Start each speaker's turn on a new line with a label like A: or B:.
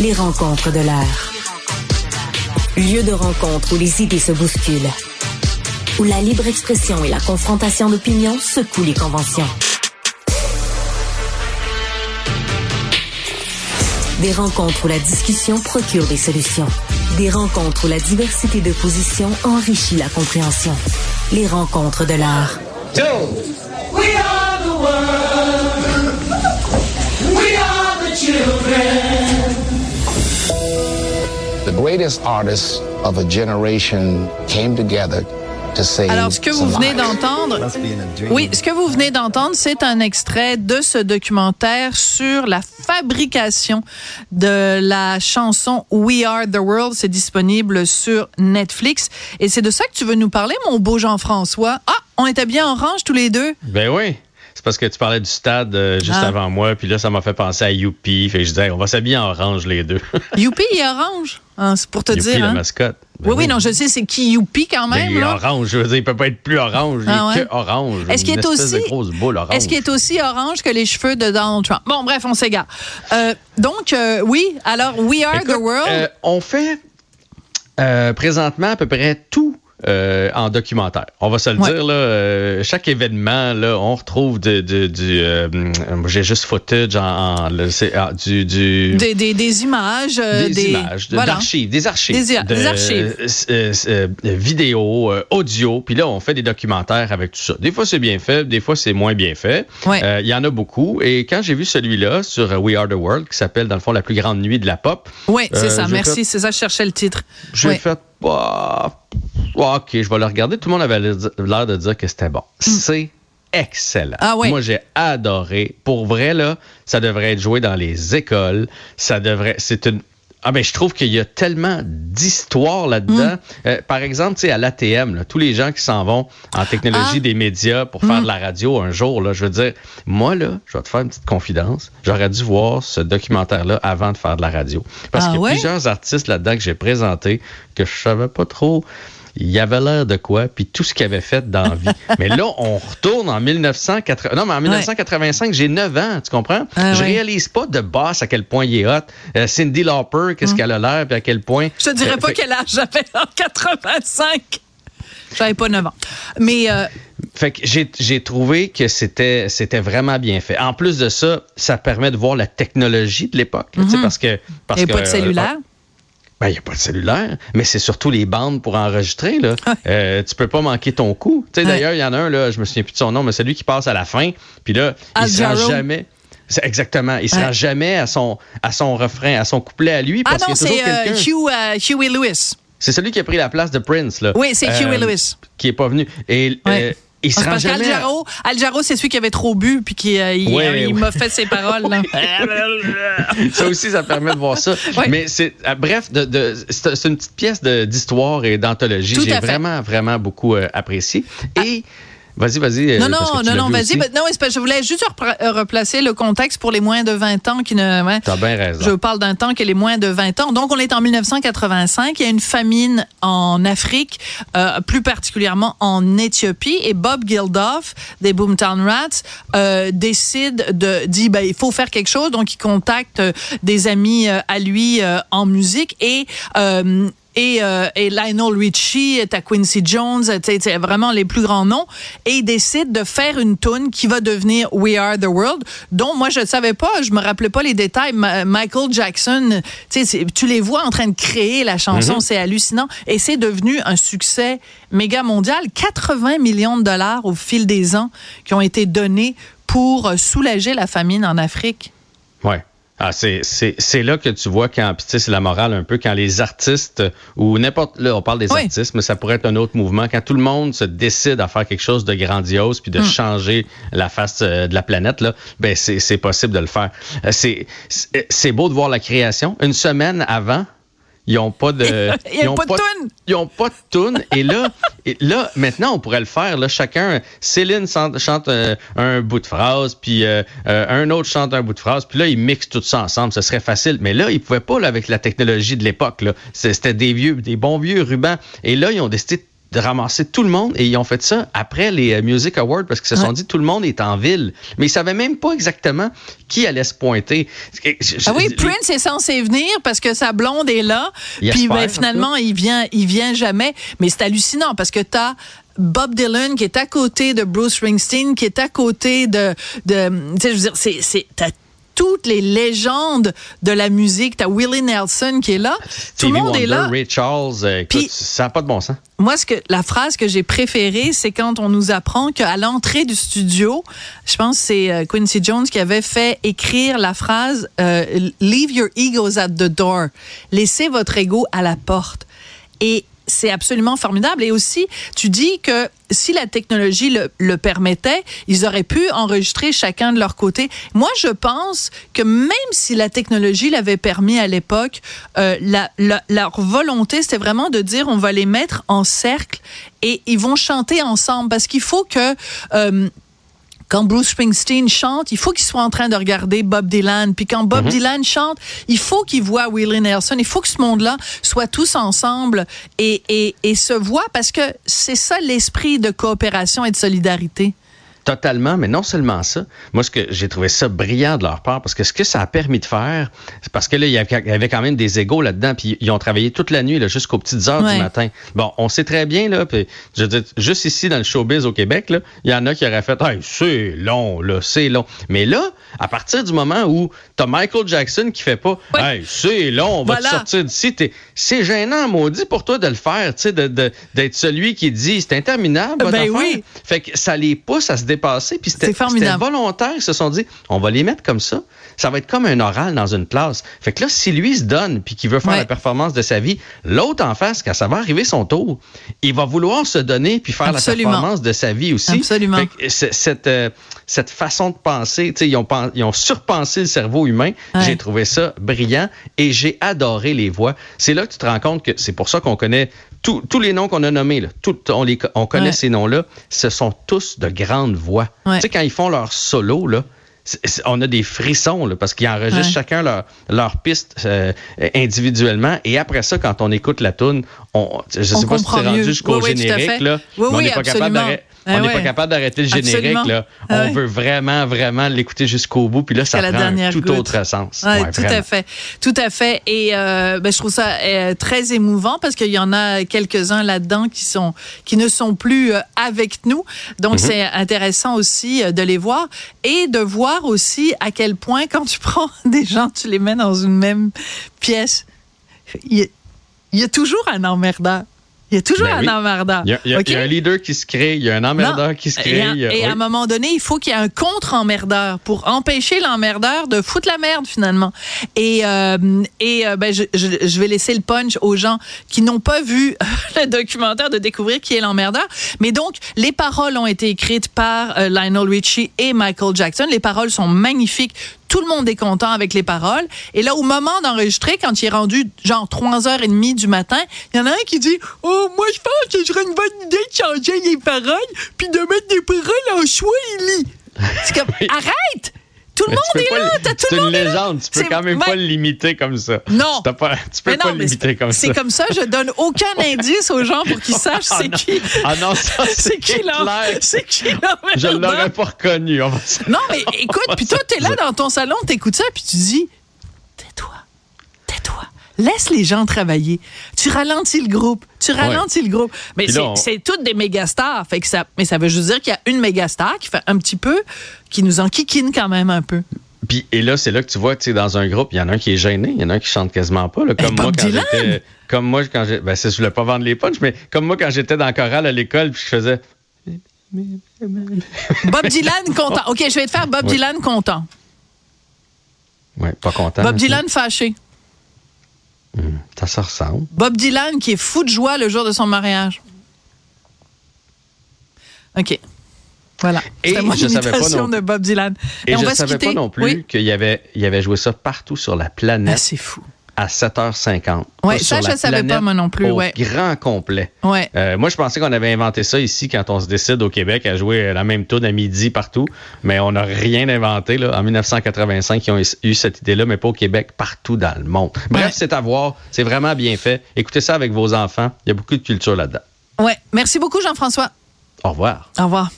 A: Les rencontres de l'heure. Lieu de rencontre où les idées se bousculent. Où la libre expression et la confrontation d'opinions secouent les conventions. Des rencontres où la discussion procure des solutions. Des rencontres où la diversité de positions enrichit la compréhension. Les rencontres de l'art. We are the world. We are the children.
B: The greatest artists of a generation came together
C: alors, ce que vous venez d'entendre, oui, ce que vous venez d'entendre, c'est un extrait de ce documentaire sur la fabrication de la chanson We Are the World. C'est disponible sur Netflix. Et c'est de ça que tu veux nous parler, mon beau Jean-François? Ah, on était bien orange tous les deux.
D: Ben oui. C'est parce que tu parlais du stade euh, juste ah. avant moi, puis là, ça m'a fait penser à Youpi. Fait que je disais, on va s'habiller en orange les deux.
C: Youpi est orange, hein, c'est pour te
D: Youpi,
C: dire.
D: la
C: hein?
D: mascotte.
C: Ben oui, oui, non, je sais, c'est qui Youpi quand même.
D: il est orange, je veux dire, il peut pas être plus orange, il ah est que orange.
C: Est-ce qu'il est aussi Est-ce qu'il est aussi orange que les cheveux de Donald Trump? Bon, bref, on s'égare. Euh, donc, euh, oui, alors We Are the World.
D: on fait présentement à peu près tout euh, en documentaire. On va se le dire, là, euh, chaque événement, là, on retrouve du... Euh, j'ai juste footage en,
C: ah, du, du... Des, des, des, images.
D: des, images, d'archives, des archives. Des,
C: des archives.
D: vidéos, audio. Puis là, on fait des documentaires avec tout ça. Des fois, c'est bien fait, des fois, c'est moins bien fait. Il y en a beaucoup. Et quand j'ai vu celui-là sur We Are the World, qui s'appelle, dans le fond, La plus grande nuit de la pop.
C: Oui, c'est ça. Merci. C'est ça, je cherchais le titre.
D: J'ai fait... Bah, OK, je vais le regarder. Tout le monde avait l'air de dire que c'était bon. Hmm. C'est excellent.
C: Ah
D: Moi, j'ai adoré. Pour vrai, là, ça devrait être joué dans les écoles. Ça devrait. C'est une ah ben je trouve qu'il y a tellement d'histoires là-dedans. Mm. Euh, par exemple, tu sais à l'ATM, tous les gens qui s'en vont en technologie ah. des médias pour faire mm. de la radio un jour, là, je veux dire, moi là, je vais te faire une petite confidence. J'aurais dû voir ce documentaire-là avant de faire de la radio, parce ah qu'il y a plusieurs artistes là-dedans que j'ai présentés que je savais pas trop il y avait l'air de quoi, puis tout ce qu'il avait fait dans la vie. mais là, on retourne en 1980. Non, mais en 1985, j'ai 9 ans, tu comprends? Ah je réalise pas de boss à quel point il est hot. Euh, Cindy Lauper, qu'est-ce hum. qu'elle a l'air, puis à quel point.
C: Je te dirais pas quel âge j'avais en 85. J'avais pas 9 ans. Mais. Euh,
D: fait que j'ai trouvé que c'était c'était vraiment bien fait. En plus de ça, ça permet de voir la technologie de l'époque, sais, mhm. parce que parce
C: Et
D: que,
C: pas de cellulaire?
D: Ben, il n'y a pas de cellulaire, mais c'est surtout les bandes pour enregistrer. Là. Euh, tu peux pas manquer ton coup. D'ailleurs, il y en a un, là, je me souviens plus de son nom, mais c'est lui qui passe à la fin. Puis là, il ne rend jamais. Exactement. Il ne sera jamais à son, à son refrain, à son couplet à lui.
C: Ah parce ah non, c'est euh, Hugh, euh, Huey Lewis.
D: C'est celui qui a pris la place de Prince. Là.
C: Oui, c'est Huey Lewis.
D: Qui n'est pas venu. Et il se rend jamais.
C: Aljaro, c'est celui qui avait trop bu puis qui euh, il, m'a fait ses paroles.
D: ça aussi, ça permet de voir ça. Mais c'est euh, bref, de, c'est une petite pièce d'histoire et d'anthologie. J'ai vraiment, vraiment beaucoup euh, apprécié. Et Vas-y, vas-y.
C: Euh, non, non, non, non, vas-y. Non, je voulais juste euh, replacer le contexte pour les moins de 20 ans qui ne.
D: Ouais, T'as bien raison.
C: Je parle d'un temps que les moins de 20 ans. Donc, on est en 1985. Il y a une famine en Afrique, euh, plus particulièrement en Éthiopie. Et Bob Geldof, des Boomtown Rats, décide de dit ben il faut faire quelque chose. Donc, il contacte des amis à lui en musique et et, euh, et Lionel Richie, à Quincy Jones, c'est vraiment les plus grands noms, et ils décident de faire une tune qui va devenir We Are the World, dont moi je ne savais pas, je me rappelais pas les détails. Michael Jackson, tu les vois en train de créer la chanson, mm-hmm. c'est hallucinant, et c'est devenu un succès méga mondial. 80 millions de dollars au fil des ans qui ont été donnés pour soulager la famine en Afrique.
D: Ouais. Ah, c'est là que tu vois quand, c'est la morale un peu, quand les artistes, ou n'importe, là, on parle des artistes, mais ça pourrait être un autre mouvement, quand tout le monde se décide à faire quelque chose de grandiose puis de hmm. changer la face euh, de la planète, là, ben c'est possible de le faire. Euh, c'est beau de voir la création. Une semaine avant, ils n'ont pas de.
C: ils n'ont pas, de tune.
D: Ils n'ont pas de tune. et là, et là, maintenant, on pourrait le faire. Là, chacun, Céline chante, euh, un, bout de phrase, puis euh, euh, un autre chante un bout de phrase, puis là, ils mixent tout ça ensemble. Ce serait facile. Mais là, ils pouvaient pas là, avec la technologie de l'époque. C'était des vieux, des bons vieux rubans. Et là, ils ont décidé de ramasser tout le monde et ils ont fait ça après les euh, Music Awards parce qu'ils se sont dit tout le monde est en ville. Mais ils savaient même pas exactement qui allait se pointer.
C: ah oui, Prince est censé venir parce que sa blonde est là. puis ben, finalement, il vient, il vient jamais. Mais c'est hallucinant parce que tu as Bob Dylan qui est à côté de Bruce Springsteen, qui est à côté de, de tu sais, je veux dire, c'est, c'est, toutes les légendes de la musique. T'as Willie Nelson qui est là. Tout le monde est là.
D: Ray Charles, euh, écoute, ça n'a pas de bon sens.
C: Moi, ce que, la phrase que j'ai préférée, c'est quand on nous apprend qu'à l'entrée du studio, je pense que c'est euh, Quincy Jones qui avait fait écrire la phrase euh, Leave your egos at the door. Laissez votre ego à la porte. Et c'est absolument formidable. Et aussi, tu dis que si la technologie le, permettait, ils auraient pu enregistrer chacun de leur côté. Moi, je pense que même si la technologie l'avait permis à l'époque, euh, leur volonté, c'était vraiment de dire on va les mettre en cercle et ils vont chanter ensemble parce qu'il faut que euh, quand Bruce Springsteen chante, il faut qu'il soit en train de regarder Bob Dylan. Puis quand Bob mhm. Dylan chante, il faut qu'il voit Willie Nelson. Il faut que ce monde-là soit tous ensemble et, et, et se voit parce que c'est ça l'esprit de coopération et de solidarité.
D: Totalement, mais non seulement ça. Moi, ce que j'ai trouvé ça brillant de leur part, parce que ce que ça a permis de faire, c'est parce que là, il y avait quand même des égaux là-dedans, puis ils ont travaillé toute la nuit, jusqu'aux petites heures du matin. Bon, on sait très bien, là, puis je dis, juste ici, dans le showbiz au Québec, là, il y en a qui auraient fait, hey, c'est long, là, c'est long. Mais là, à partir du moment où t'as Michael Jackson qui fait pas, hey, c'est long, on va te sortir d'ici, c'est gênant, maudit, pour toi de le faire, tu sais, d'être celui qui dit, c'est interminable,
C: ben oui.
D: Fait que ça les pousse à se dépassé. Puis c'était volontaire. Ils se sont dit, on va les mettre comme ça. Ça va être comme un oral dans une classe. Fait que là, si lui se donne puis qu'il veut faire la performance de sa vie, l'autre en face, quand ça va arriver son tour, il va vouloir se donner puis faire la performance de sa vie aussi.
C: Absolument.
D: cette, euh, cette façon de penser, ils ont, ils ont surpensé le cerveau humain. J'ai trouvé ça brillant et j'ai adoré les voix. C'est là que tu te rends compte que c'est pour ça qu'on connaît tous les noms qu'on a nommés, là, on, les, on connaît ces noms-là, ce sont tous de grandes voix. Tu sais, quand ils font leur solo, là, on a des frissons là, parce qu'ils enregistrent chacun leur, leur piste euh, individuellement. Et après ça, quand on écoute la tune, on, je sais pas si c'est rendu jusqu'au générique, là,
C: on n'est
D: pas capable d'arrêter on n'est pas capable d'arrêter le générique. Là. On veut vraiment, vraiment l'écouter jusqu'au bout. Puis là, ça prend un tout autre sens.
C: tout à fait. Tout à fait. Et euh, ben, je trouve ça euh, très émouvant parce qu'il y en a quelques-uns là-dedans qui, sont, qui ne sont plus euh, avec nous. Donc, mhm. c'est intéressant aussi de les voir et de voir aussi à quel point, quand tu prends des gens, tu les mets dans une même pièce, il y a toujours un emmerdeur. Il y a toujours ben un emmerdeur.
D: Il y, a, un leader qui se crée, il y a un emmerdeur qui se crée.
C: Et, à, un moment donné, il faut qu'il y ait un contre-emmerdeur pour empêcher l'emmerdeur de foutre la merde finalement. Et, euh, et euh, ben, je, je, vais laisser le punch aux gens qui n'ont pas vu le documentaire de découvrir qui est l'emmerdeur. Mais donc, les paroles ont été écrites par euh, Lionel Richie et Michael Jackson. Les paroles sont magnifiques tout le monde est content avec les paroles. Et là, au moment d'enregistrer, quand il est rendu genre 3h30 du matin, il y en a un qui dit Oh, moi, je pense que ce serait une bonne idée de changer les paroles puis de mettre des paroles en Swahili. C'est comme, arrête! Tout le monde est là, t'as tout le monde.
D: C'est une légende, tu peux quand même pas le limiter comme ça.
C: Non.
D: Pas, tu peux pas le limiter comme ça.
C: C'est comme ça, je donne aucun indice aux gens pour qu'ils sachent c'est qui.
D: Ah non, ça c'est
C: qui là C'est qui là
D: Je l'aurais pas reconnu.
C: Non, mais écoute, puis toi t'es là dans ton salon, t'écoutes ça, puis tu dis, tais-toi, tais-toi. Laisse les gens travailler. Tu ralentis le groupe. Tu ralentis le groupe. Mais c'est toutes des méga stars. Fait que ça, mais ça veut juste dire qu'il y a une méga star qui fait un petit peu, qui nous enquiquine quand même un peu.
D: Puis, et là, c'est là que tu vois, tu sais, dans un groupe, il y en a un qui est gêné, il y en a un qui chante quasiment pas, là, comme, moi, quand j'étais, comme moi quand j'étais, ben, je voulais pas vendre les punchs, mais comme moi quand j'étais dans le chorale à l'école, puis je faisais.
C: Bob Dylan content. OK, je vais te faire Bob Dylan content.
D: Oui, pas content.
C: Bob Dylan fâché.
D: Hmm, ça, ressemble.
C: Bob Dylan qui est fou de joie le jour de son mariage. OK. Voilà.
D: Et
C: moi,
D: je savais pas
C: non... de Bob Dylan.
D: Et, je ne savais pas non plus qu'il y avait, il avait joué ça partout sur la planète. Ah,
C: c'est fou
D: à 7h50.
C: Oui, ça, je ne savais pas, moi non plus.
D: Au
C: ouais.
D: grand complet.
C: Ouais.
D: Euh, moi, je pensais qu'on avait inventé ça ici quand on se décide au Québec à jouer la même tune à midi partout, mais on n'a rien inventé. Là. En 1985, ils ont eu cette idée-là, mais pas au Québec, partout dans le monde. Bref, c'est à voir. C'est vraiment bien fait. Écoutez ça avec vos enfants. Il y a beaucoup de culture là-dedans.
C: Ouais. Merci beaucoup, Jean-François.
D: Au revoir.
C: Au revoir.